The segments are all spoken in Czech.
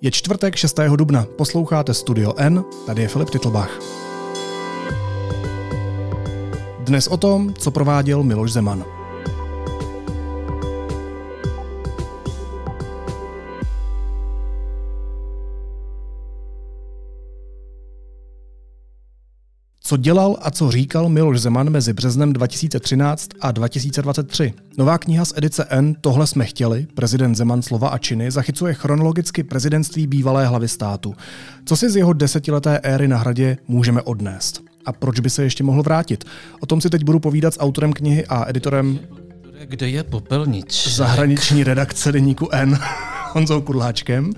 Je čtvrtek 6. dubna, posloucháte Studio N, tady je Filip Titlbach. Dnes o tom, co prováděl Miloš Zeman. Co dělal a co říkal Miloš Zeman mezi březnem 2013 a 2023? Nová kniha z edice N Tohle jsme chtěli, prezident Zeman slova a činy, zachycuje chronologicky prezidentství bývalé hlavy státu. Co si z jeho desetileté éry na hradě můžeme odnést? A proč by se ještě mohl vrátit? O tom si teď budu povídat s autorem knihy a editorem kde je popelnič? Zahraniční redakce deníku N, Honzou Kudláčkem.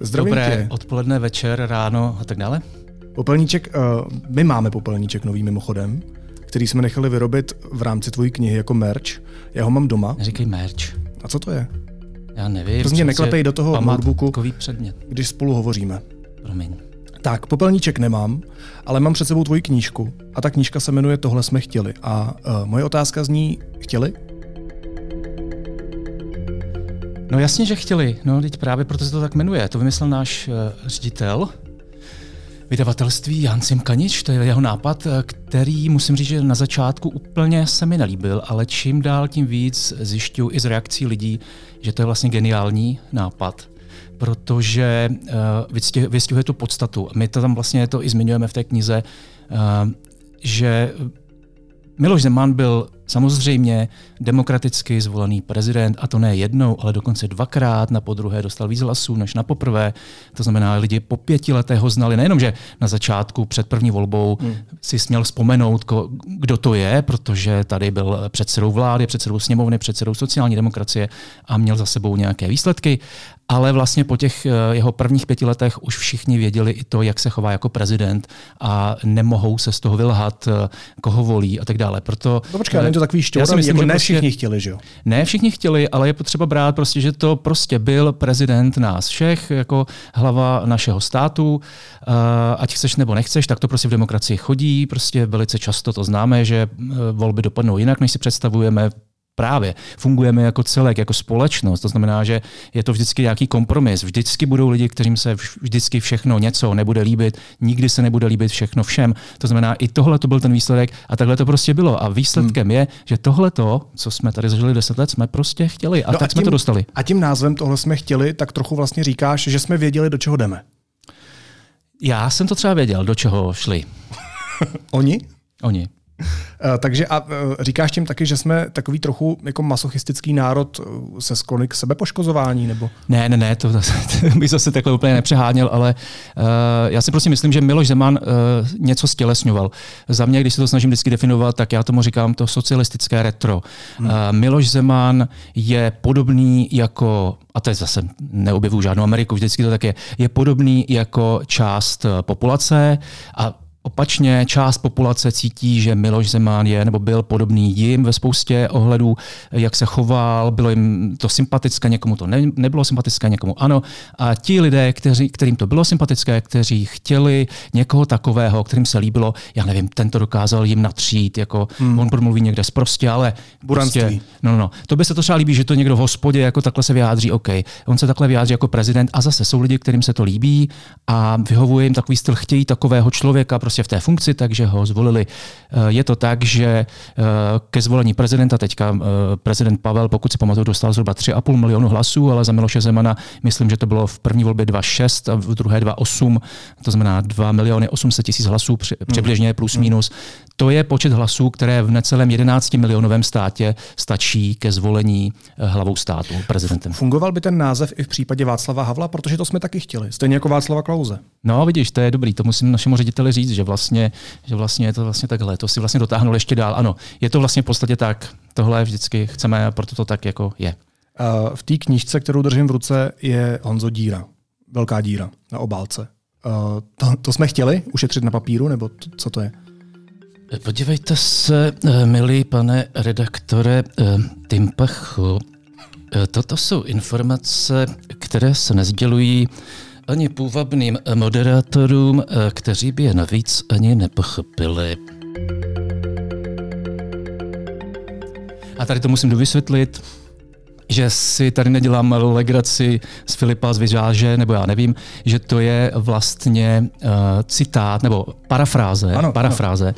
Zdravím Dobré tě. odpoledne, večer, ráno a tak dále. Popelníček, uh, my máme popelníček nový mimochodem, který jsme nechali vyrobit v rámci tvojí knihy jako merch. Já ho mám doma. Neříkej merch. A co to je? Já nevím. Prostě neklepej do toho notebooku, předmět. když spolu hovoříme. Promiň. Tak, popelníček nemám, ale mám před sebou tvoji knížku. A ta knížka se jmenuje Tohle jsme chtěli. A uh, moje otázka zní, chtěli? No jasně, že chtěli. No, teď právě proto se to tak jmenuje. To vymyslel náš uh, ředitel, vydavatelství Jan Simkanič, to je jeho nápad, který musím říct, že na začátku úplně se mi nelíbil, ale čím dál tím víc zjišťuji i z reakcí lidí, že to je vlastně geniální nápad protože uh, vystihuje tu podstatu. My to tam vlastně to i zmiňujeme v té knize, uh, že Miloš Zeman byl samozřejmě demokraticky zvolený prezident, a to ne jednou, ale dokonce dvakrát, na podruhé dostal víc hlasů než na poprvé. To znamená, lidi po pěti letech ho znali, nejenom, že na začátku před první volbou hmm. si směl vzpomenout, kdo to je, protože tady byl předsedou vlády, předsedou sněmovny, předsedou sociální demokracie a měl za sebou nějaké výsledky, ale vlastně po těch eh, jeho prvních pěti letech už všichni věděli i to, jak se chová jako prezident a nemohou se z toho vylhat, eh, koho volí a tak dále. Proto, no počkej, není to takový myslím, jako ne prostě, všichni chtěli, že jo? Ne všichni chtěli, ale je potřeba brát prostě, že to prostě byl prezident nás všech, jako hlava našeho státu, uh, ať chceš nebo nechceš, tak to prostě v demokracii chodí, prostě velice často to známe, že volby dopadnou jinak, než si představujeme, právě fungujeme jako celek, jako společnost. To znamená, že je to vždycky nějaký kompromis. Vždycky budou lidi, kterým se vždycky všechno něco nebude líbit, nikdy se nebude líbit všechno všem. To znamená, i tohle to byl ten výsledek a takhle to prostě bylo. A výsledkem hmm. je, že tohle to, co jsme tady zažili deset let, jsme prostě chtěli a no tak a tím, jsme to dostali. A tím názvem tohle jsme chtěli, tak trochu vlastně říkáš, že jsme věděli, do čeho jdeme. Já jsem to třeba věděl, do čeho šli. Oni? Oni. Eh, takže a eh, říkáš tím taky, že jsme takový trochu jako masochistický národ eh, se sklony k sebepoškozování? Nebo? Ne, ne, ne, to, zase, to bych zase takhle úplně nepřeháněl, ale uh, já si prostě myslím, že Miloš Zeman uh, něco stělesňoval. Za mě, když se to snažím vždycky definovat, tak já tomu říkám to socialistické retro. Hmm. Uh, Miloš Zeman je podobný jako a to je zase, neobjevuju žádnou Ameriku, vždycky to tak je, je podobný jako část populace a Opačně část populace cítí, že Miloš Zeman je nebo byl podobný jim ve spoustě ohledů, jak se choval, bylo jim to sympatické, někomu to ne, nebylo sympatické, někomu ano. A ti lidé, kteří, kterým to bylo sympatické, kteří chtěli někoho takového, kterým se líbilo, já nevím, ten to dokázal jim natřít, jako hmm. on promluví někde zprostě, ale prostě, no, no, no, to by se to třeba líbí, že to někdo v hospodě jako takhle se vyjádří, OK. On se takhle vyjádří jako prezident a zase jsou lidi, kterým se to líbí a vyhovuje jim takový styl, chtějí takového člověka, prostě v té funkci, takže ho zvolili. Eh, je to tak, že eh, ke zvolení prezidenta teďka eh, prezident Pavel, pokud si pamatuju, dostal zhruba 3,5 milionu hlasů, ale za Miloše Zemana myslím, že to bylo v první volbě 2,6 a v druhé 2,8, to znamená 2 miliony 800 tisíc hlasů přibližně plus hmm. minus. To je počet hlasů, které v necelém 11 milionovém státě stačí ke zvolení hlavou státu, prezidentem. Fungoval by ten název i v případě Václava Havla, protože to jsme taky chtěli. Stejně jako Václava Klauze. No, vidíš, to je dobrý, to musím našemu řediteli říct, že vlastně, že vlastně je to vlastně takhle, to si vlastně dotáhnul ještě dál. Ano, je to vlastně v podstatě tak, tohle vždycky chceme a proto to tak jako je. Uh, v té knížce, kterou držím v ruce, je Honzo díra. Velká díra na obálce. Uh, to, to jsme chtěli ušetřit na papíru, nebo to, co to je? Podívejte se, eh, milý pane redaktore Timpachu, toto jsou informace, které se nezdělují ani půvabným moderátorům, eh, kteří by je navíc ani nepochopili. A tady to musím dovysvětlit. Že si tady nedělám legraci z Filipa z Vyžáže, nebo já nevím, že to je vlastně uh, citát, nebo parafráze, ano, parafráze ano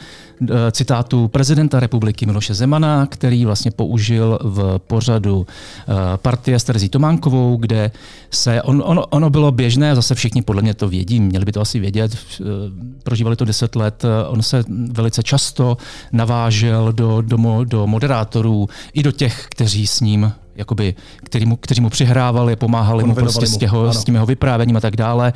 Eh, citátu prezidenta republiky Miloše Zemana, který vlastně použil v pořadu eh, partie s Terzí Tománkovou, kde se, on, on, ono bylo běžné, zase všichni podle mě to vědí, měli by to asi vědět, eh, prožívali to deset let, on se velice často navážel do, do, do moderátorů, i do těch, kteří s ním jakoby, který mu, kteří mu přihrávali, pomáhali mu prostě mu. S, těho, s tím jeho vyprávěním a tak dále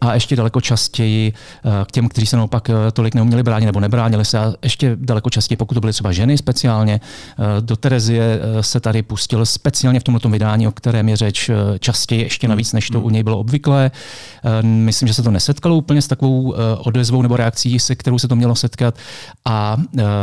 a ještě daleko častěji eh, k těm, kteří se naopak eh, tolik neuměli bránit nebo nebránili se a ještě daleko častěji, pokud to byly třeba ženy speciálně. Eh, do Terezie se tady pustil speciálně v tomto vydání, o kterém je řeč častěji, ještě navíc, než to u něj bylo obvyklé. Myslím, že se to nesetkalo úplně s takovou odezvou nebo reakcí, se kterou se to mělo setkat a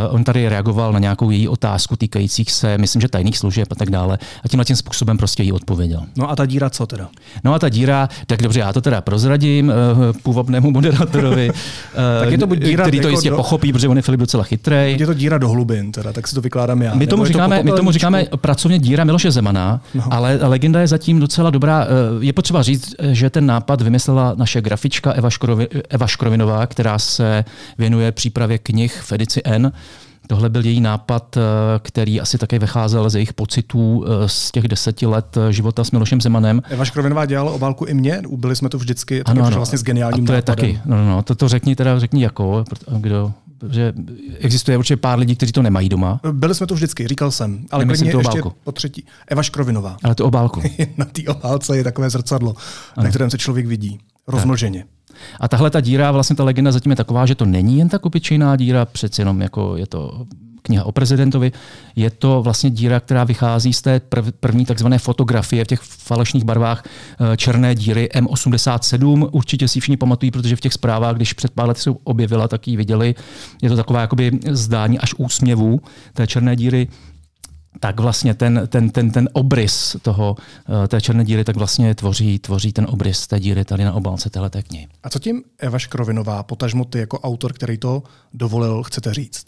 on tady reagoval na nějakou její otázku týkajících se, myslím, že tajných služeb a tak dále a tímhle tím způsobem prostě jí odpověděl. No a ta díra co teda? No a ta díra, tak dobře, já to teda prozradím. Eh, půvabnému moderátorovi, tak je to buď díra který to jako jistě do... pochopí, protože on je Filip docela chytrý. Je to díra do hlubin, teda, tak si to vykládám já. My tomu, říkáme, to my tomu říkáme pracovně díra Miloše Zemana, no. ale legenda je zatím docela dobrá. Eh, je potřeba říct, že ten nápad vymyslela naše grafička Eva, Škrovi, Eva Škrovinová, která se věnuje přípravě knih v edici N. Tohle byl její nápad, eh, který asi také vycházel z jejich pocitů eh, z těch deseti let eh, života s Milošem Zemanem. Eva Škrovinová dělala obálku i mě, byli jsme to vždycky, ano, ano. vlastně s geniálním A to nápadem. je taky, no, no, no, to, to řekni teda, řekni jako, kdo, že existuje určitě pár lidí, kteří to nemají doma. Byli jsme to vždycky, říkal jsem. Ale klidně ještě obálku. po třetí. Eva Škrovinová. Ale to obálku. Na té obálce je takové zrcadlo, ano. na kterém se člověk vidí. Rozmnoženě. Tak. A tahle ta díra, vlastně ta legenda zatím je taková, že to není jen tak obyčejná díra, přeci jenom jako je to kniha o prezidentovi. Je to vlastně díra, která vychází z té prv, první takzvané fotografie v těch falešných barvách eh, černé díry M87. Určitě si všichni pamatují, protože v těch zprávách, když před pár lety se objevila, tak ji viděli. Je to taková jakoby zdání až úsměvů té černé díry tak vlastně ten, ten, ten, ten obrys toho, eh, té černé díry tak vlastně tvoří, tvoří ten obrys té díry tady na obálce téhleté knihy. A co tím Eva Škrovinová, potažmo ty jako autor, který to dovolil, chcete říct?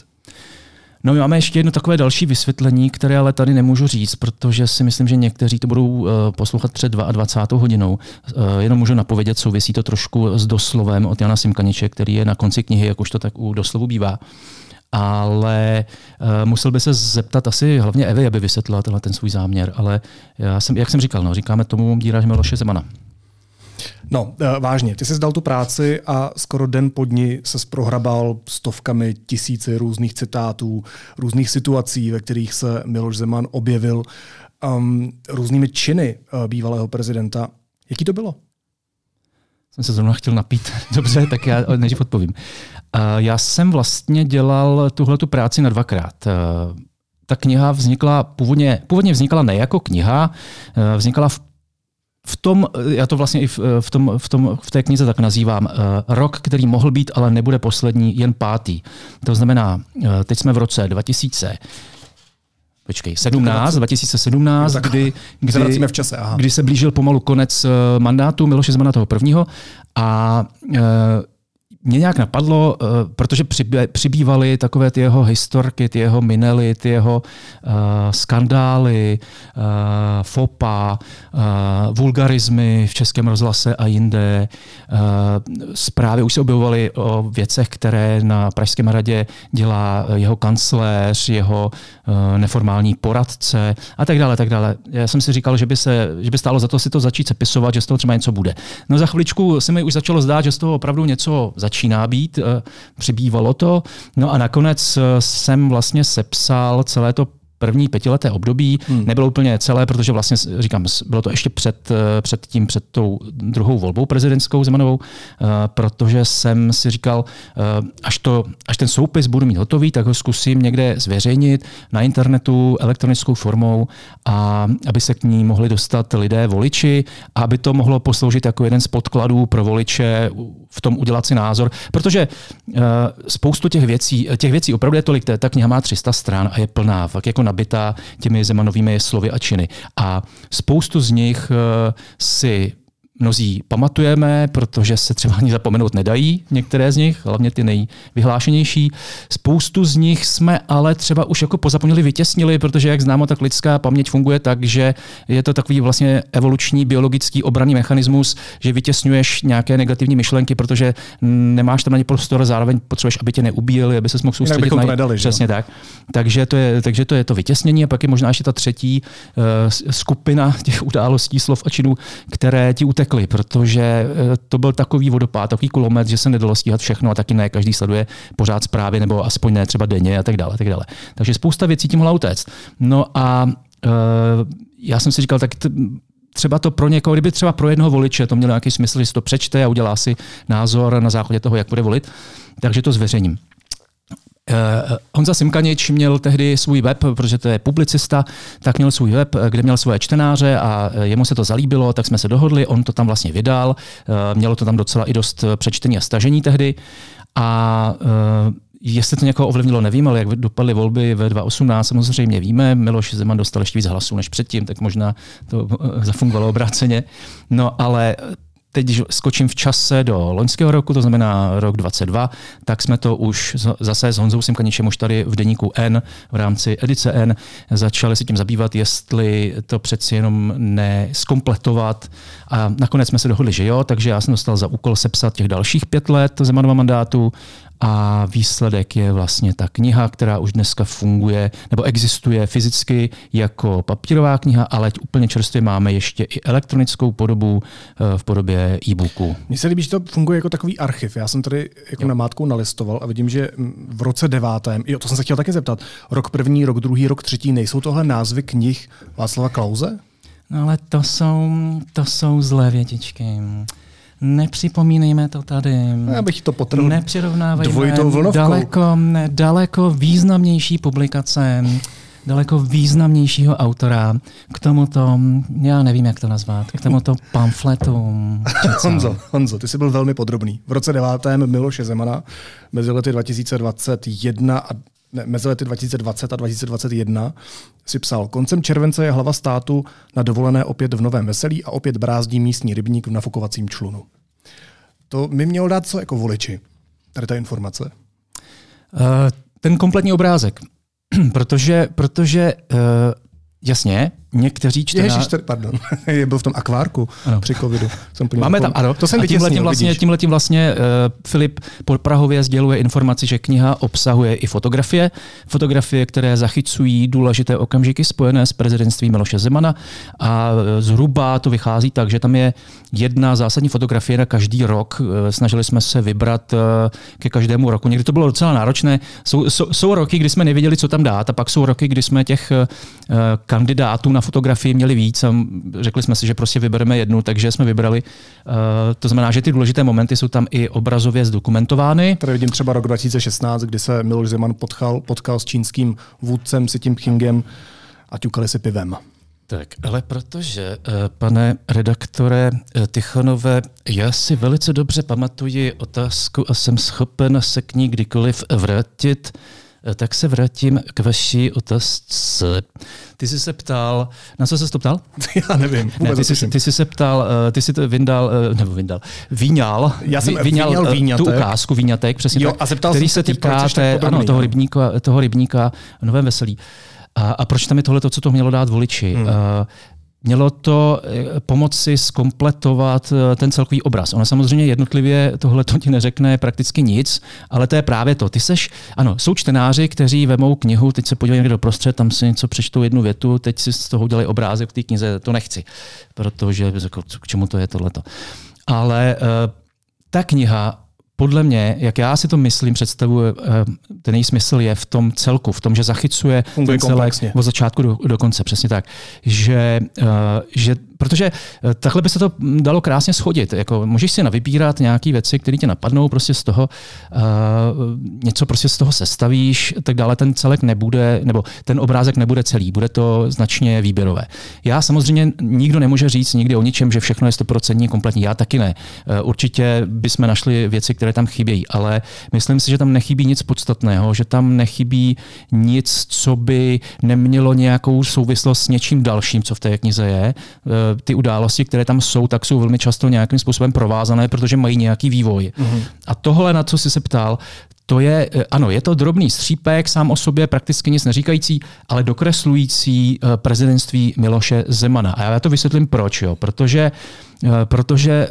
No, my máme ještě jedno takové další vysvětlení, které ale tady nemůžu říct, protože si myslím, že někteří to budou uh, poslouchat před 22. hodinou. Uh, jenom můžu napovědět, souvisí to trošku s doslovem od Jana Simkaniče, který je na konci knihy, jak už to tak u doslovu bývá ale uh, musel by se zeptat asi hlavně Evy, aby vysvětlila tenhle ten svůj záměr. Ale já jsem, jak jsem říkal, no, říkáme tomu díraž Miloše Zemana. No, eh, vážně, ty jsi zdal tu práci a skoro den po ní se prohrabal stovkami tisíci různých citátů, různých situací, ve kterých se Miloš Zeman objevil um, různými činy uh, bývalého prezidenta. Jaký to bylo? Jsem se zrovna chtěl napít. Dobře, tak já nejdřív odpovím. Uh, já jsem vlastně dělal tuhle tu práci na dvakrát. Uh, ta kniha vznikla původně, původně vznikala ne jako kniha, vznikala v v tom, já to vlastně i v, v, tom, v, tom, v té knize tak nazývám, rok, který mohl být, ale nebude poslední, jen pátý. To znamená, teď jsme v roce 2000, Počkej, 17, 2017, kdy, kdy, v čase, aha. kdy se blížil pomalu konec mandátu Miloše Zemana toho prvního a mě nějak napadlo, uh, protože přibývaly takové ty jeho historky, ty jeho minely, ty jeho uh, skandály, uh, fopa, uh, vulgarizmy v českém rozhlase a jinde. Uh, zprávy už se objevovaly o věcech, které na Pražském radě dělá jeho kancléř, jeho uh, neformální poradce a tak dále, tak dále. Já jsem si říkal, že by, se, že by stálo za to si to začít sepisovat, že z toho třeba něco bude. No za chviličku se mi už začalo zdát, že z toho opravdu něco začíná začíná být, eh, přibývalo to. No a nakonec eh, jsem vlastně sepsal celé to první pětileté období. Hmm. Nebylo úplně celé, protože vlastně, říkám, bylo to ještě před, eh, před tím, před tou druhou volbou prezidentskou Zemanovou, protože jsem si říkal, až, to, až ten soupis budu mít hotový, tak ho zkusím někde zveřejnit na internetu elektronickou formou a aby se k ní mohli dostat lidé, voliči, a aby to mohlo posloužit jako jeden z podkladů pro voliče v tom udělat si názor, protože spoustu těch věcí, těch věcí opravdu je tolik, ta kniha má 300 stran a je plná, fakt jako na nabitá těmi Zemanovými slovy a činy. A spoustu z nich eh, si mnozí pamatujeme, protože se třeba ani zapomenout nedají, některé z nich, hlavně ty nejvyhlášenější. Spoustu z nich jsme ale třeba už jako pozapomněli, vytěsnili, protože jak známo, tak lidská paměť funguje tak, že je to takový vlastně evoluční biologický obranný mechanismus, že vytěsňuješ nějaké negativní myšlenky, protože nemáš tam na ně prostor, zároveň potřebuješ, aby tě neubíjeli, aby se mohl soustředit na nedali, Přesně tak. Takže to, je, takže to je to vytěsnění a pak je možná ještě ta třetí uh, skupina těch událostí, slov a činů, které ti utekly, protože eh, to byl takový vodopád, takový kulomet, že se nedalo stíhat všechno a taky ne každý sleduje pořád zprávy nebo aspoň ne třeba denně a tak dále. tak dále. Takže spousta věcí tím mohla utéct. No a uh, já jsem si říkal, tak t- třeba to pro někoho, kdyby třeba pro jednoho voliče to mělo nějaký smysl, že si to přečte a udělá si názor na základě toho, jak bude volit, takže to zveřejním. Uh, Honza Simkanič měl tehdy svůj web, protože to je publicista, tak měl svůj web, kde měl svoje čtenáře a jemu se to zalíbilo, tak jsme se dohodli, on to tam vlastně vydal, mělo to tam docela i dost přečtení a stažení tehdy. A Jestli to někoho ovlivnilo, nevím, ale jak dopadly volby ve 2018, samozřejmě víme. Miloš Zeman dostal ještě víc hlasů než předtím, tak možná to zafungovalo obráceně. No ale teď, když skočím v čase do loňského roku, to znamená rok 22, tak jsme to už zase s Honzou Simkaničem už tady v deníku N v rámci edice N začali se tím zabývat, jestli to přeci jenom neskompletovat. A nakonec jsme se dohodli, že jo, takže já jsem dostal za úkol sepsat těch dalších pět let Zemanova mandátu a výsledek je vlastně ta kniha, která už dneska funguje nebo existuje fyzicky jako papírová kniha, ale úplně čerstvě máme ještě i elektronickou podobu eh, v podobě e-booku. Mně se líbí, že to funguje jako takový archiv. Já jsem tady jako na mátku nalistoval a vidím, že v roce devátém, jo, to jsem se chtěl taky zeptat, rok první, rok druhý, rok třetí, nejsou tohle názvy knih Václava Klauze? No ale to jsou, to jsou zlé větičky. Nepřipomínejme to tady. Já bych to potrhl Nepřirovnávejme daleko, daleko významnější publikace, daleko významnějšího autora k tomuto, já nevím, jak to nazvat, k tomuto pamfletu. Honzo, Honzo, ty jsi byl velmi podrobný. V roce 9. Miloše Zemana mezi lety 2021 a ne, mezi lety 2020 a 2021 si psal, koncem července je hlava státu na dovolené opět v Novém Veselí a opět brázdí místní rybník v nafukovacím člunu. To mi mělo dát co jako voliči, tady ta informace? Uh, ten kompletní obrázek. protože, protože uh, Jasně, někteří čtenáři... Ježiš, pardon, je byl v tom akvárku ano. při covidu. Jsem Máme tam, ano. To jsem a tímhletím vlastně, tímhletím vlastně uh, Filip po Prahově sděluje informaci, že kniha obsahuje i fotografie. Fotografie, které zachycují důležité okamžiky spojené s prezidentstvím Miloše Zemana a zhruba to vychází tak, že tam je jedna zásadní fotografie na každý rok. Uh, snažili jsme se vybrat uh, ke každému roku. Někdy to bylo docela náročné. Jsou, jsou, jsou roky, kdy jsme nevěděli, co tam dát a pak jsou roky, kdy jsme těch uh, kandidátů na fotografii měli víc a řekli jsme si, že prostě vybereme jednu, takže jsme vybrali. To znamená, že ty důležité momenty jsou tam i obrazově zdokumentovány. Tady vidím třeba rok 2016, kdy se Miloš Zeman potkal, potkal s čínským vůdcem Si tím Pchingem a ťukali si pivem. Tak, ale protože, eh, pane redaktore eh, Tichonové, já si velice dobře pamatuji otázku a jsem schopen se k ní kdykoliv vrátit, Eh, tak se vrátím k vaší otázce. Ty jsi se ptal, na co jsi to ptal? Já nevím. Ne, ty, jsi, ty jsi se ptal, ty jsi to vyndal, nebo vyndal, výňal, Já jsem vyňal, vyňal tu ukázku výňatek, přesně jo, tak, a zeptal který se týká té, ano, toho, rybníka, toho rybníka Novém Veselí. A, a proč tam je tohle, co to mělo dát voliči? Hmm. Uh, Mělo to eh, pomoci skompletovat eh, ten celkový obraz. Ono samozřejmě jednotlivě tohle to ti neřekne prakticky nic, ale to je právě to. Ty seš, ano, jsou čtenáři, kteří vemou knihu, teď se podívají někde do prostřed, tam si něco přečtou jednu větu, teď si z toho udělají obrázek v té knize, to nechci, protože jako, k čemu to je tohleto. Ale uh, ta kniha podle mě, jak já si to myslím, představuji, ten její smysl je v tom celku, v tom, že zachycuje Funguje ten celek od začátku do, do konce, přesně tak. Že, že protože eh, takhle by se to dalo krásně schodit. Jako, můžeš si navybírat nějaké věci, které tě napadnou, prostě z toho uh, něco prostě z toho sestavíš, tak dále ten celek nebude, nebo ten obrázek nebude celý, bude to značně výběrové. Já samozřejmě nikdo nemůže říct nikdy o ničem, že všechno je stoprocentní kompletní. Já taky ne. Uh, určitě bychom našli věci, které tam chybějí, ale myslím si, že tam nechybí nic podstatného, že tam nechybí nic, co by nemělo nějakou souvislost s něčím dalším, co v té knize je. Uh, ty události, které tam jsou, tak jsou velmi často nějakým způsobem provázané, protože mají nějaký vývoj. Mm-hmm. A tohle, na co jsi se ptal, to je, eh, ano, je to drobný střípek, sám o sobě prakticky nic neříkající, ale dokreslující eh, prezidentství Miloše Zemana. A já to vysvětlím proč, jo. Protože, eh, protože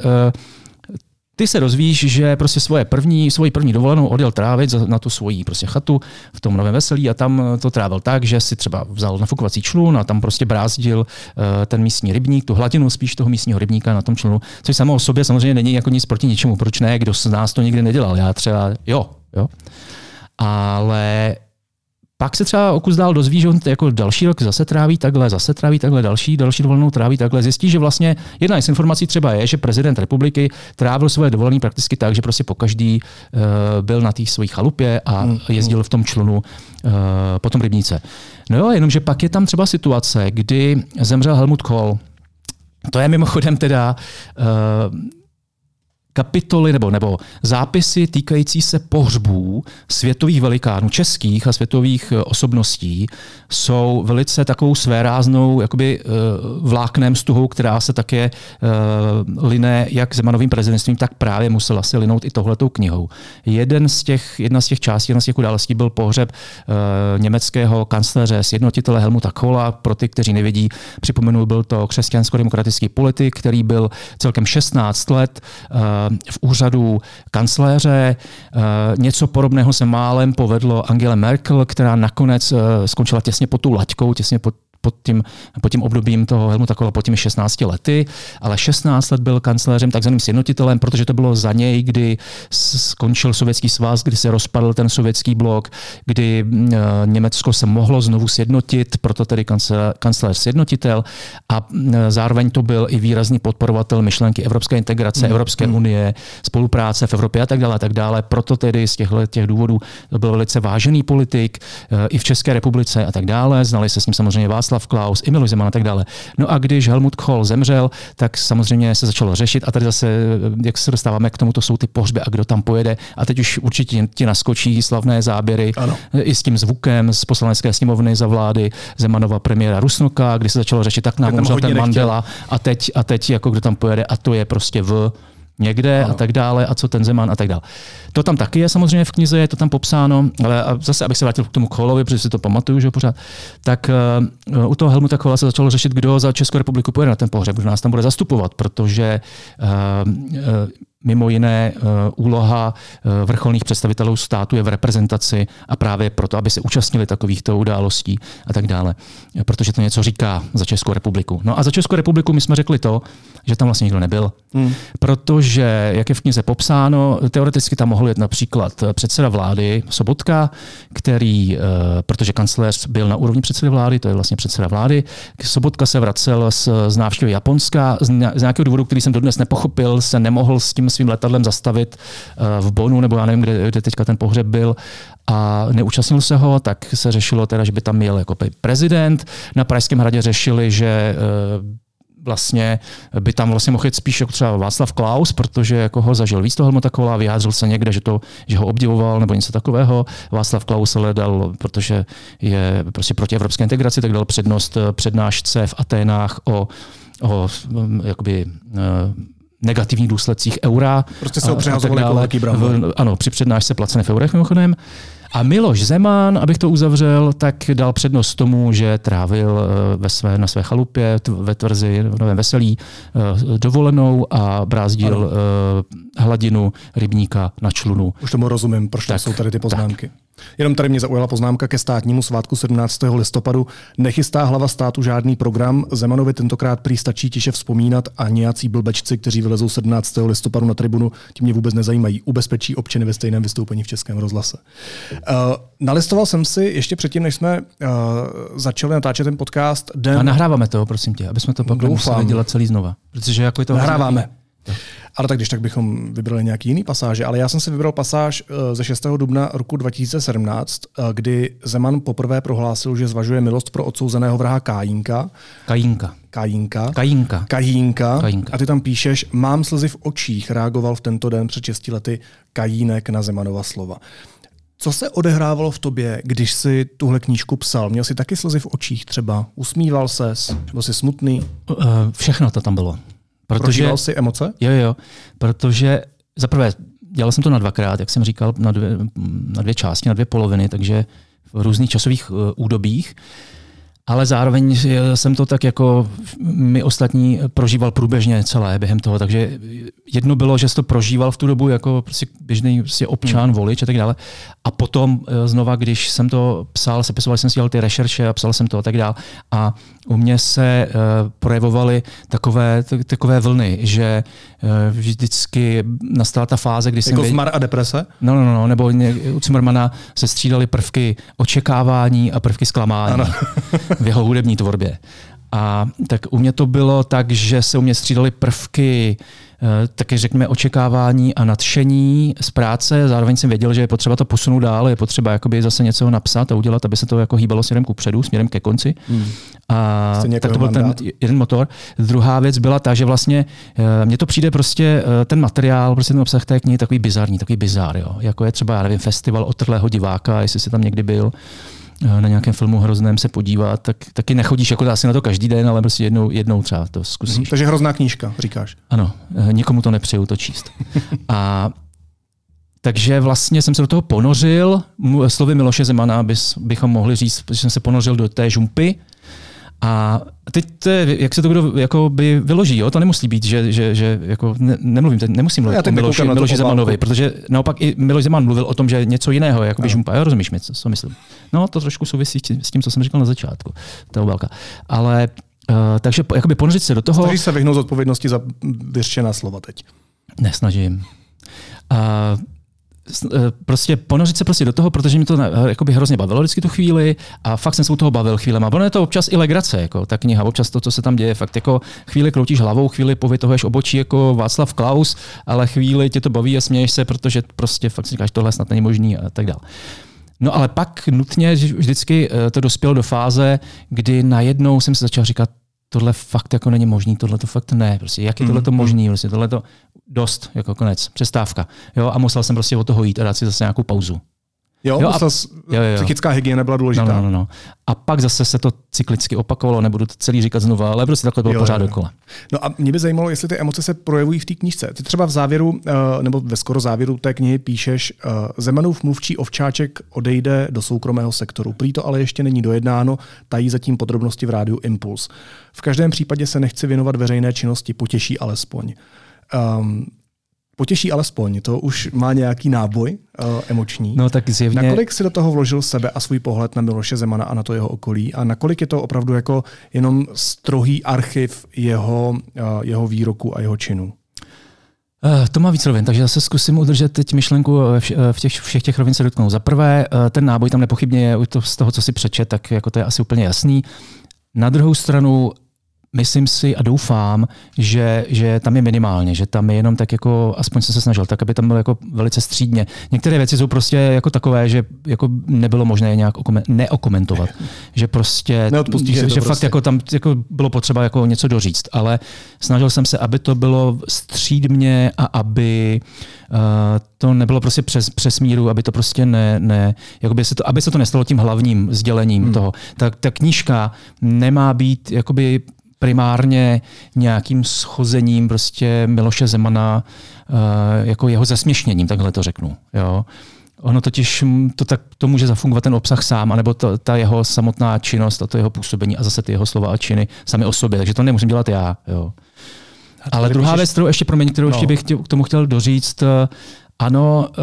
ty se rozvíš, že prostě svoje první, svoji první dovolenou odjel trávit na tu svoji prostě chatu v tom Novém Veselí a tam to trávil tak, že si třeba vzal nafukovací člun a tam prostě brázdil uh, ten místní rybník, tu hladinu spíš toho místního rybníka na tom člunu, což samo o sobě samozřejmě není jako nic proti ničemu. Proč ne? Kdo z nás to nikdy nedělal? Já třeba, jo, Jo? Ale pak se třeba o kus dál dozví, že on jako další rok zase tráví takhle, zase tráví takhle, další, další dovolenou tráví takhle. Zjistí, že vlastně jedna z informací třeba je, že prezident republiky trávil svoje dovolené prakticky tak, že prostě po každý uh, byl na té své chalupě a hmm, hmm. jezdil v tom člunu uh, po tom rybníce. No jo, jenomže pak je tam třeba situace, kdy zemřel Helmut Kohl. To je mimochodem teda uh, kapitoly nebo, nebo zápisy týkající se pohřbů světových velikánů, českých a světových eh, osobností, jsou velice takovou svéráznou jakoby, uh, vláknem stuhou, která se také uh, liné jak Zemanovým prezidentstvím, tak právě musela se linout i tohletou knihou. Jeden z těch, jedna z těch částí, jedna z těch událostí byl pohřeb německého kancléře, sjednotitele Helmuta Kohla. Pro ty, kteří nevědí, připomenul, byl to křesťansko-demokratický politik, který byl celkem 16 let v úřadu kancléře. Eh, něco podobného se málem povedlo Angele Merkel, která nakonec eh, skončila těsně pod tou laťkou, těsně pod pod tím, pod tím obdobím toho Helmuta Kohla, pod těmi 16 lety, ale 16 let byl kancléřem, takzvaným sjednotitelem, protože to bylo za něj, kdy skončil sovětský svaz, kdy se rozpadl ten sovětský blok, kdy e, Německo se mohlo znovu sjednotit, proto tedy kancléř sjednotitel a e, zároveň to byl i výrazný podporovatel myšlenky evropské integrace, mm. Evropské mm. unie, spolupráce v Evropě a tak dále, a tak dále. Proto tedy z těchto těch důvodů byl velice vážený politik e, i v České republice a tak dále. Znali se s ním samozřejmě vás Václav Klaus, Emil Zeman a tak dále. No a když Helmut Kohl zemřel, tak samozřejmě se začalo řešit a tady zase, jak se dostáváme k tomu, to jsou ty pohřby a kdo tam pojede. A teď už určitě ti naskočí slavné záběry ano. i s tím zvukem z poslanecké sněmovny za vlády Zemanova premiéra Rusnoka, kdy se začalo řešit, tak nám umřel ten Mandela a teď, a teď jako kdo tam pojede a to je prostě v někde ano. a tak dále a co ten Zeman a tak dále. To tam taky je samozřejmě v knize, je to tam popsáno, ale a zase, abych se vrátil k tomu Kohlovi, protože si to pamatuju, že pořád, tak uh, u toho Helmuta Kohla se začalo řešit, kdo za Českou republiku pojede na ten pohřeb, kdo nás tam bude zastupovat, protože uh, uh, Mimo jiné úloha vrcholných představitelů státu je v reprezentaci a právě proto, aby se účastnili takovýchto událostí a tak dále. Protože to něco říká za Českou republiku. No a za Českou republiku my jsme řekli to, že tam vlastně nikdo nebyl. Hmm. Protože, jak je v knize popsáno, teoreticky tam mohl jet například předseda vlády Sobotka, který, eh, protože kancléř byl na úrovni předsedy vlády, to je vlastně předseda vlády, Sobotka se vracel z, z návštěvy Japonska, z nějakého důvodu, který jsem dodnes nepochopil, se nemohl s tím svým letadlem zastavit eh, v Bonu, nebo já nevím, kde, kde teďka ten pohřeb byl, a neúčastnil se ho, tak se řešilo teda, že by tam měl jako prezident. Na Pražském hradě řešili, že eh, vlastně by tam vlastně mohl jít spíš jako třeba Václav Klaus, protože jako ho zažil víc toho Helmuta vyjádřil se někde, že, to, že ho obdivoval nebo něco takového. Václav Klaus ale dal, protože je prostě proti evropské integraci, tak dal přednost eh, přednášce v Aténách o, o mm, jakoby, negativních důsledcích eura. Prostě se ho přehazoval jako velký Ano, při přednášce placené v eurech mimochodem. A Miloš Zeman, abych to uzavřel, tak dal přednost tomu, že trávil eh, ve své, na své chalupě ve tvrzi v Novém Veselí eh, dovolenou a brázdil ano. Eh, hladinu rybníka na člunu. Už tomu rozumím, proč tak, jsou tady ty poznámky. Tak. Jenom tady mě zaujala poznámka ke státnímu svátku 17. listopadu. Nechystá hlava státu žádný program. Zemanovi tentokrát prý stačí tiše vzpomínat a nějací blbečci, kteří vylezou 17. listopadu na tribunu, tím mě vůbec nezajímají. Ubezpečí občany ve stejném vystoupení v Českém rozhlase. Uh, nalistoval jsem si ještě předtím, než jsme uh, začali natáčet ten podcast. Den... A nahráváme to, prosím tě, aby jsme to pak museli dělat celý znova. Protože jako je to Nahráváme. Ale tak když tak bychom vybrali nějaký jiný pasáže. Ale já jsem si vybral pasáž eh, ze 6. dubna roku 2017, eh, kdy Zeman poprvé prohlásil, že zvažuje milost pro odsouzeného vraha Kájínka. Kajínka. Kajínka. Kajínka. Kajínka. Kajínka. A ty tam píšeš, mám slzy v očích, reagoval v tento den před 6 lety Kajínek na Zemanova slova. Co se odehrávalo v tobě, když si tuhle knížku psal? Měl jsi taky slzy v očích třeba? Usmíval ses? Byl jsi smutný? Uh, všechno to tam bylo. Protože, Prožíval jsi emoce? Jo, jo, protože za prvé, dělal jsem to na dvakrát, jak jsem říkal, na dvě, na dvě části, na dvě poloviny, takže v různých časových uh, údobích. Uh, ale zároveň jsem to tak jako my ostatní prožíval průběžně celé během toho, takže jedno bylo, že jsi to prožíval v tu dobu jako prostě běžný prostě občan, hmm. volič a tak dále. A potom eh, znova, když jsem to psal, sepisoval jsem si dělal ty rešerše a psal jsem to a tak dále. A u mě se uh, projevovaly takové, takové vlny, že uh, vždycky nastala ta fáze, kdy jsem... Jako zmar a deprese? No, no, no, nebo u Cimmermana se střídaly prvky očekávání a prvky zklamání. Ano. v jeho hudební tvorbě. A tak u mě to bylo tak, že se u mě střídaly prvky eh, taky řekněme očekávání a nadšení z práce. Zároveň jsem věděl, že je potřeba to posunout dál, je potřeba jakoby zase něco napsat a udělat, aby se to jako hýbalo směrem ku předu, směrem ke konci. Hmm. A tak jako to byl ten jeden motor. Druhá věc byla ta, že vlastně eh, mně to přijde prostě eh, ten materiál, prostě ten obsah té knihy takový bizarní, takový bizár, jo. Jako je třeba, já nevím, festival otrlého diváka, jestli jsi tam někdy byl na nějakém filmu hrozném se podívat, tak taky nechodíš jako asi na to každý den, ale prostě jednou, jednou třeba to zkusíš. Hmm, takže hrozná knížka, říkáš. Ano, eh, nikomu to nepřeju to číst. A takže vlastně jsem se do toho ponořil, slovy Miloše Zemana bys, bychom mohli říct, že jsem se ponořil do té žumpy, a teď to je, jak se to kdo jako by vyloží, jo? to nemusí být, že, že, že jako ne, nemluvím, teď nemusím mluvit o Miloši, Miloši Zemanovi, protože naopak i Miloš Zeman mluvil o tom, že něco jiného, jako by žumpa, jo, rozumíš mi, co, co myslím. No, to trošku souvisí s tím, co jsem říkal na začátku, ta obálka. Ale uh, takže jakoby ponořit se do toho... Snažíš se vyhnout z odpovědnosti za vyřčená slova teď? Nesnažím. Uh, prostě ponořit se prostě do toho, protože mi to eh, jakoby hrozně bavilo vždycky tu chvíli a fakt jsem se u toho bavil chvílema. Ono je to občas i legrace, jako ta kniha, občas to, co se tam děje, fakt jako chvíli kroutíš hlavou, chvíli povytohuješ obočí jako Václav Klaus, ale chvíli tě to baví a směješ se, protože prostě fakt si říkáš, tohle snad není možný a tak dále. No ale pak nutně vždycky eh, to dospělo do fáze, kdy najednou jsem se začal říkat, tohle fakt jako není možný, tohle to fakt ne. Prostě, jak je tohle to mm, mm. možný? Prostě, tohle to dost, jako konec, přestávka. Jo, a musel jsem prostě od toho jít a dát si zase nějakou pauzu. Jo, jo, a, jo, jo. psychická hygiena byla důležitá. No, no, no, no. A pak zase se to cyklicky opakovalo, nebudu to celý říkat znova, ale prostě takhle bylo jo, pořád jo. dokola. No a mě by zajímalo, jestli ty emoce se projevují v té knížce. Ty třeba v závěru, eh, nebo ve skoro závěru té knihy píšeš, eh, Zemanův mluvčí ovčáček odejde do soukromého sektoru. Prý to ale ještě není dojednáno, tají zatím podrobnosti v rádiu Impuls. V každém případě se nechci věnovat veřejné činnosti, potěší alespoň. Um, potěší alespoň, to už má nějaký náboj uh, emoční. No tak zjevně... Nakolik si do toho vložil sebe a svůj pohled na Miloše Zemana a na to jeho okolí a nakolik je to opravdu jako jenom strohý archiv jeho, uh, jeho výroku a jeho činů? Uh, to má víc rovin, takže zase zkusím udržet teď myšlenku v těch, všech těch rovin se dotknout. Za prvé, ten náboj tam nepochybně je z toho, co si přečet, tak jako to je asi úplně jasný. Na druhou stranu myslím si a doufám, že, že tam je minimálně, že tam je jenom tak jako, aspoň se, se snažil, tak aby tam bylo jako velice střídně. Některé věci jsou prostě jako takové, že jako nebylo možné je nějak neokomentovat. Že prostě, že, že prostě. fakt jako tam jako bylo potřeba jako něco doříct, ale snažil jsem se, aby to bylo střídmě a aby uh, to nebylo prostě přes, přes míru, aby to prostě ne, ne jakoby se to, aby se to nestalo tím hlavním sdělením hmm. toho. Ta, ta knížka nemá být jakoby primárně nějakým schozením prostě Miloše Zemana, uh, jako jeho zasměšněním, takhle to řeknu. Jo. Ono totiž to, tak, to může zafungovat ten obsah sám, anebo to, ta jeho samotná činnost a to jeho působení a zase ty jeho slova a činy sami o sobě. Takže to nemusím dělat já. Jo. Ale druhá věc, kterou ještě, promiň, kterou no. ještě bych k tomu chtěl doříct, eh, ano, eh,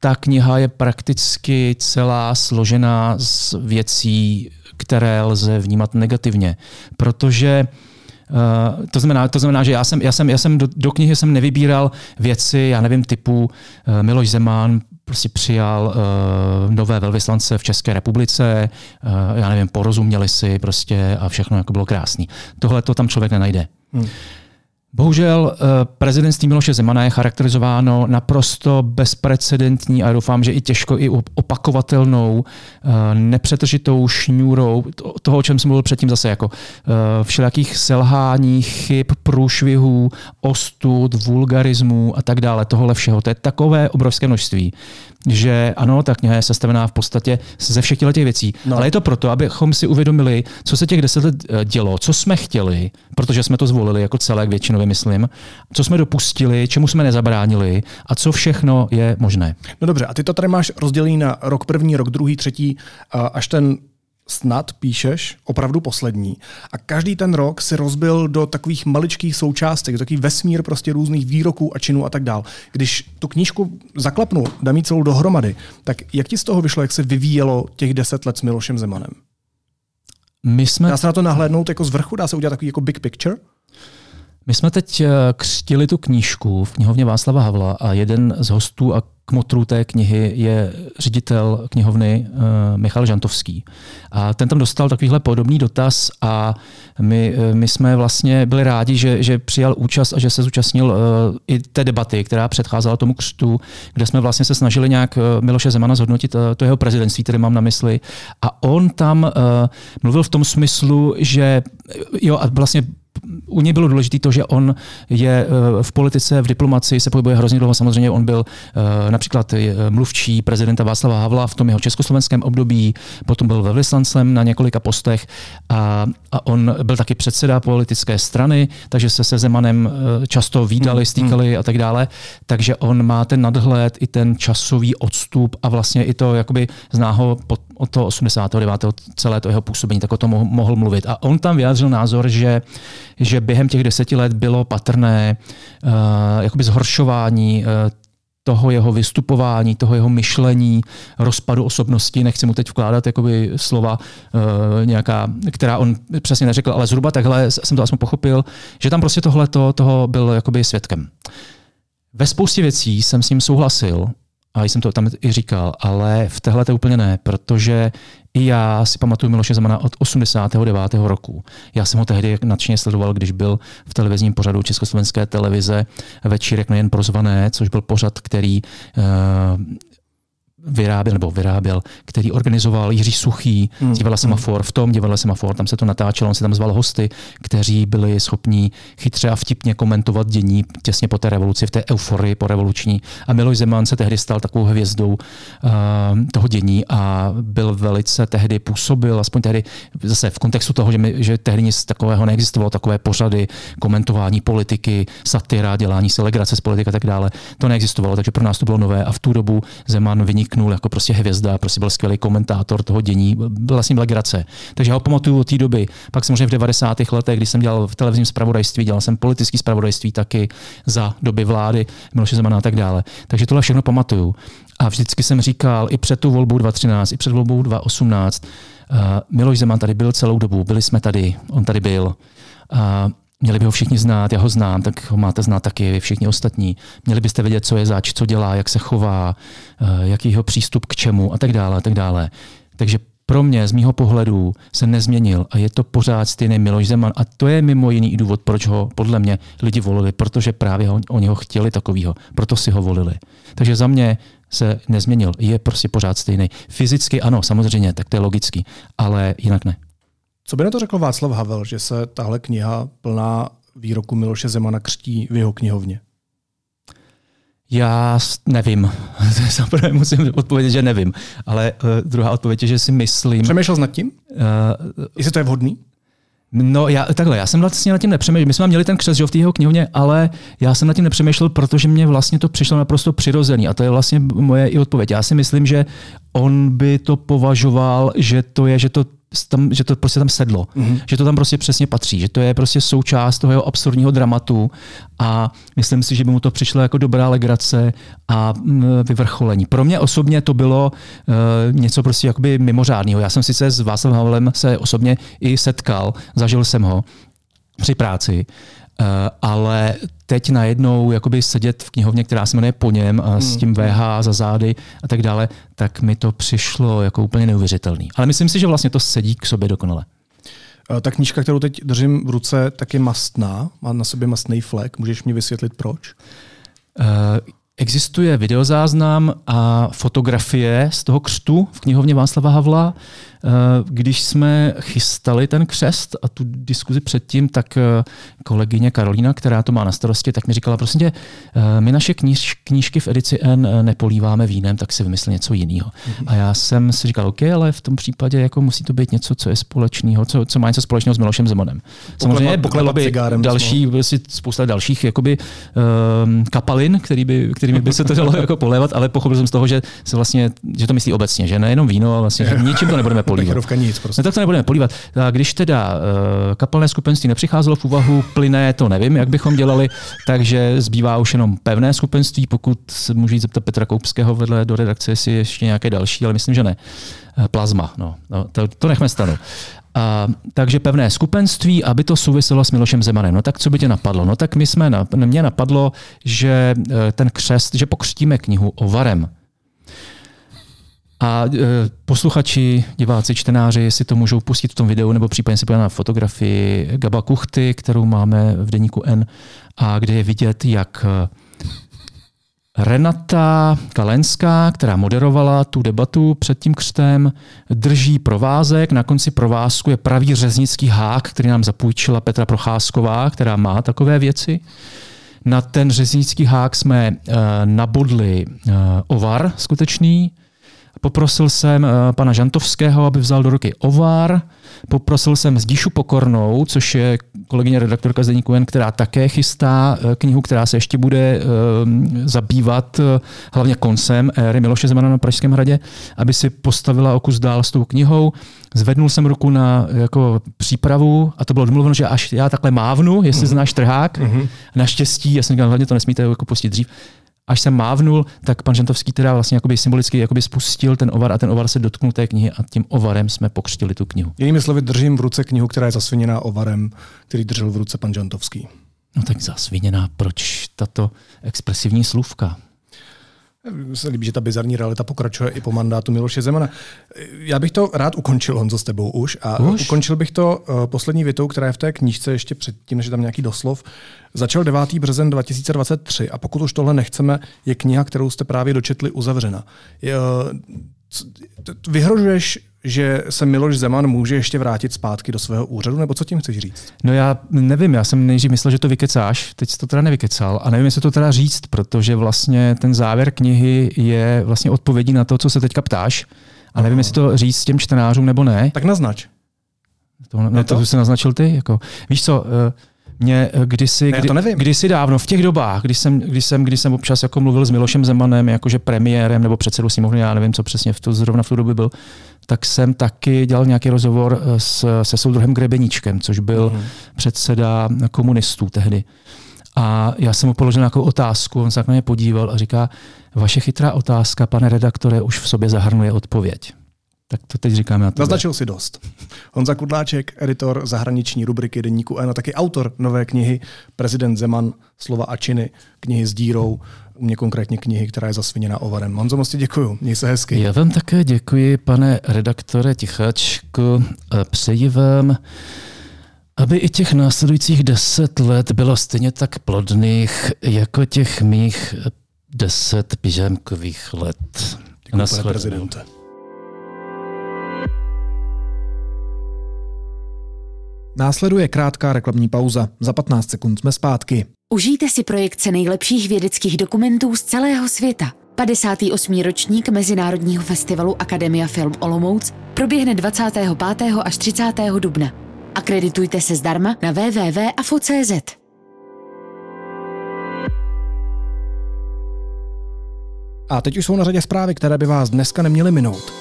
ta kniha je prakticky celá složená z věcí, které lze vnímat negativně. Protože Uh, to, znamená, to znamená, že já jsem, já jsem, já jsem do, do knihy jsem nevybíral věci, já nevím, typu uh, Miloš Zeman prostě přijal uh, nové velvyslance v České republice, uh, já nevím, porozuměli si prostě a všechno jako bylo krásný. Tohle to tam člověk nenajde. Hmm. Bohužel eh, prezidentství Miloše Zemana je charakterizováno naprosto bezprecedentní a doufám, že i těžko i opakovatelnou, eh, nepřetržitou šňůrou toho, o čem jsem mluvil předtím zase, jako eh, všelijakých selhání, chyb, průšvihů, ostud, vulgarismů a tak dále, tohle všeho. To je takové obrovské množství, že ano, ta kniha je sestavená v podstatě ze všech těch věcí. No. Ale je to proto, abychom si uvědomili, co se těch deset let eh, dělo, co jsme chtěli, protože jsme to zvolili jako celek většinově, myslím, co jsme dopustili, čemu jsme nezabránili a co všechno je možné. No dobře, a ty to tady máš rozdělený na rok první, rok druhý, třetí, až ten snad píšeš opravdu poslední a každý ten rok si rozbil do takových maličkých součástek, do takový vesmír prostě různých výroků a činů a tak dál. Když tu knížku zaklapnul, dám jí celou dohromady, tak jak ti z toho vyšlo, jak se vyvíjelo těch deset let s Milošem Zemanem? My jsme... Dá se na to nahlédnout jako z vrchu? Dá se udělat takový jako big picture? My jsme teď eh, křtili tu knížku v knihovně Václava Havla a jeden z hostů a kmotrů té knihy je ředitel knihovny uh, Michal Žantovský. A ten tam dostal takovýhle podobný dotaz a my, uh, my jsme vlastně byli rádi, že, že přijal účast a že se zúčastnil uh, i té debaty, která předcházela tomu křtu, kde jsme vlastně se snažili nějak Miloše Zemana zhodnotit uh, to jeho prezidentství, které mám na mysli. A on tam uh, mluvil v tom smyslu, že jo, a vlastně u něj bylo důležité to, že on je eh, v politice, v diplomaci se pohybuje hrozně dlouho. Samozřejmě on byl eh, například eh, mluvčí prezidenta Václava Havla v tom jeho československém období, potom byl velvyslancem na několika postech a, a on byl taky předseda politické strany, takže se se Zemanem často výdali, hmm, stýkali hmm. a tak dále. Takže on má ten nadhled i ten časový odstup a vlastně i to jakoby zná ho pod, od toho 89. celé to jeho působení, tak o tom mohl mluvit. A on tam vyjádřil názor, že že během těch deseti let bylo patrné uh, jakoby zhoršování uh, toho jeho vystupování, toho jeho myšlení, rozpadu osobnosti. Nechci mu teď vkládat jakoby slova uh, nějaká, která on přesně neřekl, ale zhruba takhle jsem to aspoň pochopil, že tam prostě tohle toho byl jakoby svědkem. Ve spoustě věcí jsem s ním souhlasil, a jsem to tam i říkal, ale v téhle to úplně ne, protože i já si pamatuju Miloše Zemana od 89. roku. Já jsem ho tehdy nadšeně sledoval, když byl v televizním pořadu Československé televize Večírek nejen prozvané, což byl pořad, který uh, vyráběl, nebo vyráběl, který organizoval Jiří Suchý hmm. z divadla Semafor. V tom divadle Semafor, tam se to natáčelo, on si tam zval hosty, kteří byli schopní chytře a vtipně komentovat dění těsně po té revoluci, v té euforii po revoluční. A Miloš Zeman se tehdy stal takovou hvězdou uh, toho dění a byl velice tehdy působil, aspoň tehdy zase v kontextu toho, že, my, že tehdy nic takového neexistovalo, takové pořady, komentování politiky, satyra, dělání se legrace z politiky a tak dále. To neexistovalo, takže pro nás to bylo nové a v tu dobu Zeman vynik vyniknul jako prostě hvězda, prostě byl skvělý komentátor toho dění, byla s ním legrace. Takže já ho pamatuju od té doby. Pak samozřejmě v 90. letech, když jsem dělal v televizním zpravodajství, dělal jsem politický zpravodajství taky za doby vlády Miloše Zemana a tak dále. Takže tohle všechno pamatuju. A vždycky jsem říkal i před tu volbou 2013, i před volbou 2018, uh, Miloš Zeman tady byl celou dobu, byli jsme tady, on tady byl. Uh, Měli by ho všichni znát, já ho znám, tak ho máte znát taky vy všichni ostatní. Měli byste vědět, co je zač, co dělá, jak se chová, eh, jaký jeho přístup k čemu a tak dále a tak dále. Takže pro mě z mýho pohledu se nezměnil a je to pořád stejný Miloš Zeman. A to je mimo jiný důvod, proč ho podle mě lidi volili, protože právě ho, oni ho chtěli takovýho, proto si ho volili. Takže za mě se nezměnil, je prostě pořád stejný. Fyzicky ano, samozřejmě, tak to je logický, ale jinak ne. Co by na to řekl Václav Havel, že se tahle kniha plná výroku Miloše Zemana křtí v jeho knihovně? Já nevím. Zaprvé musím odpovědět, že nevím. Ale uh, druhá odpověď je, že si myslím... Přemýšlel jsi nad tím? Uh, Jestli to je vhodný? No já, takhle, já jsem vlastně nad tím nepřemýšlel. My jsme měli ten křes v té jeho knihovně, ale já jsem nad tím nepřemýšlel, protože mě vlastně to přišlo naprosto přirozený. A to je vlastně moje i odpověď. Já si myslím, že on by to považoval, že to je, že to tam, že to prostě tam sedlo, mm-hmm. že to tam prostě přesně patří, že to je prostě součást toho jeho absurdního dramatu a myslím si, že by mu to přišlo jako dobrá legrace a mm, vyvrcholení. Pro mě osobně to bylo uh, něco prostě jakoby mimořádného. Já jsem sice s Václavem Havlem se osobně i setkal, zažil jsem ho při práci, uh, ale teď najednou jakoby sedět v knihovně, která se jmenuje po něm a s hmm. tím VH za zády a tak dále, tak mi to přišlo jako úplně neuvěřitelný. Ale myslím si, že vlastně to sedí k sobě dokonale. Eh, ta knížka, kterou teď držím v ruce, tak je mastná, má na sobě mastný flek. Můžeš mi vysvětlit proč? Uh, existuje videozáznam a fotografie z toho křtu v knihovně Václava Havla. Když jsme chystali ten křest a tu diskuzi předtím, tak kolegyně Karolína, která to má na starosti, tak mi říkala, prosím tě, my naše kníž, knížky v edici N nepolíváme vínem, tak si vymysl něco jiného. Mm-hmm. A já jsem si říkal, OK, ale v tom případě jako musí to být něco, co je společného, co, co má něco společného s Milošem Zemanem. Samozřejmě bylo by další, vlastně spousta dalších jakoby, um, kapalin, který by, kterými by se to dalo jako polévat, ale pochopil jsem z toho, že se vlastně, že to myslí obecně, že nejenom víno, ale vlastně, že ničím to nebudeme polívat. tak nic, prostě. No, tak to nebudeme polívat. A když teda uh, kapalné skupenství nepřicházelo v úvahu, plyné, to nevím, jak bychom dělali, takže zbývá už jenom pevné skupenství, pokud se můžu jít zeptat Petra Koupského vedle do redakce, jestli ještě nějaké další, ale myslím, že ne. Eh, plazma, no, no to, to nechme stanu. A, takže pevné skupenství, aby to souviselo s Milošem Zemanem. No tak co by tě napadlo? No tak my jsme, na, mě napadlo, že eh, ten křest, že pokřtíme knihu o Varem. A e, posluchači, diváci, čtenáři si to můžou pustit v tom videu nebo případně si podívat na fotografii Gaba Kuchty, kterou máme v deníku N a kde je vidět, jak Renata Kalenská, která moderovala tu debatu před tím křtem, drží provázek. Na konci provázku je pravý řeznický hák, který nám zapůjčila Petra Procházková, která má takové věci. Na ten řeznický hák jsme uh, nabodli uh, ovar skutečný. Poprosil jsem uh, pana Žantovského, aby vzal do ruky ovar. Poprosil jsem Zdíšu Pokornou, což je kolegyně redaktorka Zdeníku Jen, která také chystá eh, knihu, která se ještě bude ehm, zabývat eh, hlavně koncem éry Miloše Zemana na Pražském hradě, aby si postavila o kus dál s tou knihou. Zvednul jsem ruku na jako přípravu a to bylo domluveno, že až já takhle mávnu, jestli mm-hmm. znáš trhák. Mm-hmm. Naštěstí, já jsem říkal, hlavně to nesmíte jako pustit dřív, až jsem mávnul, tak pan Žantovský teda vlastně jakoby symbolicky jakoby spustil ten ovar a ten ovar se dotknul té knihy a tím ovarem jsme pokřtili tu knihu. Jinými slovy, držím v ruce knihu, která je zasviněná ovarem, který držel v ruce pan Žantovský. No tak zasviněná, proč tato expresivní slůvka? Se líbí, že ta bizarní realita pokračuje i po mandátu Miloše Zemana. Já bych to rád ukončil, Honzo, s tebou už. A už? ukončil bych to uh, poslední větou, která je v té knížce ještě předtím, než je tam nějaký doslov. Začal 9. březen 2023 a pokud už tohle nechceme, je kniha, kterou jste právě dočetli, uzavřena. Je, uh, vyhrožuješ že se Miloš Zeman může ještě vrátit zpátky do svého úřadu, nebo co tím chceš říct? No já nevím, já jsem nejdřív myslel, že to vykecáš, teď jsi to teda nevykecal a nevím, jestli to teda říct, protože vlastně ten závěr knihy je vlastně odpovědí na to, co se teďka ptáš a nevím, jestli to říct těm čtenářům nebo ne. Tak naznač. To, no, to, to jsi naznačil ty? Jako, víš co, eh, mě eh, kdysi, kdy, to nevím. kdysi dávno, v těch dobách, když jsem, když jsem, když jsem občas jako mluvil s Milošem Zemanem, jakože premiérem nebo předsedou sněmovny, já nevím, co přesně v to, zrovna v tu dobu byl, tak jsem taky dělal nějaký rozhovor eh, s, se soudruhem Grebeníčkem, což byl mm. předseda komunistů tehdy. A já jsem mu položil nějakou otázku, on se na mě podíval a říká, vaše chytrá otázka, pane redaktore, už v sobě zahrnuje odpověď. Tak to teď říkáme na to. Naznačil si dost. Honza Kudláček, editor zahraniční rubriky Deníku N a taky autor nové knihy Prezident Zeman, slova a činy, knihy s dírou, u mě konkrétně knihy, která je zasviněna ovarem. Honzo, moc děkuji, měj se hezky. Já vám také děkuji, pane redaktore Tichačku. Přeji vám, aby i těch následujících deset let bylo stejně tak plodných, jako těch mých deset pyžamkových let. Děkuji, pane prezidente. Následuje krátká reklamní pauza. Za 15 sekund jsme zpátky. Užijte si projekce nejlepších vědeckých dokumentů z celého světa. 58. ročník Mezinárodního festivalu Akademia Film Olomouc proběhne 25. až 30. dubna. Akreditujte se zdarma na www.afo.cz. A teď už jsou na řadě zprávy, které by vás dneska neměly minout.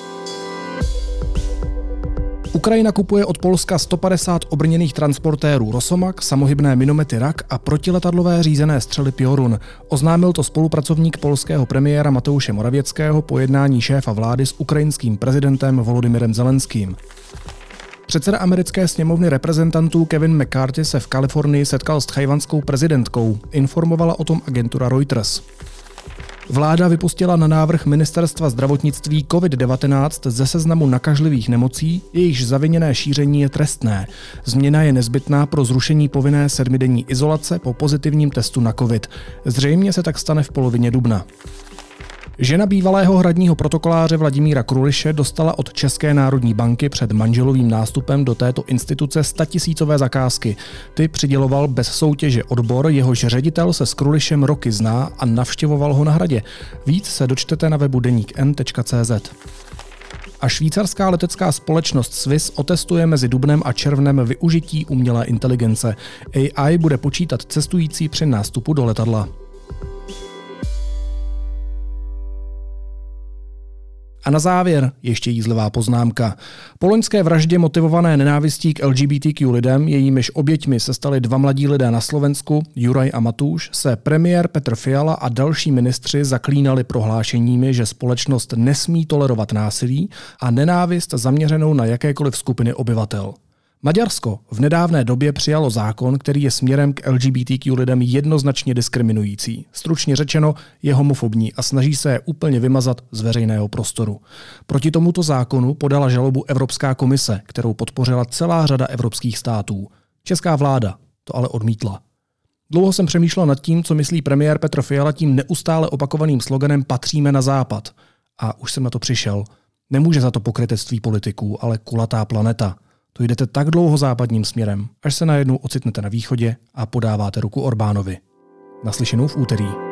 Ukrajina kupuje od Polska 150 obrněných transportérů Rosomak, samohybné minomety RAK a protiletadlové řízené střely Piorun. Oznámil to spolupracovník polského premiéra Mateuše Moravěckého po jednání šéfa vlády s ukrajinským prezidentem Volodymyrem Zelenským. Předseda americké sněmovny reprezentantů Kevin McCarthy se v Kalifornii setkal s tchajvanskou prezidentkou, informovala o tom agentura Reuters. Vláda vypustila na návrh ministerstva zdravotnictví COVID-19 ze seznamu nakažlivých nemocí, jejichž zaviněné šíření je trestné. Změna je nezbytná pro zrušení povinné sedmidenní izolace po pozitivním testu na COVID. Zřejmě se tak stane v polovině dubna. Žena bývalého hradního protokoláře Vladimíra Kruliše dostala od České národní banky před manželovým nástupem do této instituce statisícové zakázky. Ty přiděloval bez soutěže odbor, jehož ředitel se s Krulišem roky zná a navštěvoval ho na hradě. Víc se dočtete na webu deníkn.cz. A švýcarská letecká společnost Swiss otestuje mezi dubnem a červnem využití umělé inteligence. AI bude počítat cestující při nástupu do letadla. A na závěr ještě jízlivá poznámka. Po loňské vraždě motivované nenávistí k LGBTQ lidem, jejímiž oběťmi se stali dva mladí lidé na Slovensku, Juraj a Matuš, se premiér Petr Fiala a další ministři zaklínali prohlášeními, že společnost nesmí tolerovat násilí a nenávist zaměřenou na jakékoliv skupiny obyvatel. Maďarsko v nedávné době přijalo zákon, který je směrem k LGBTQ lidem jednoznačně diskriminující. Stručně řečeno, je homofobní a snaží se je úplně vymazat z veřejného prostoru. Proti tomuto zákonu podala žalobu Evropská komise, kterou podpořila celá řada evropských států. Česká vláda to ale odmítla. Dlouho jsem přemýšlel nad tím, co myslí premiér Petr Fiala tím neustále opakovaným sloganem Patříme na západ. A už jsem na to přišel. Nemůže za to pokrytectví politiků, ale kulatá planeta – to jdete tak dlouho západním směrem, až se najednou ocitnete na východě a podáváte ruku Orbánovi. Naslyšenou v úterý.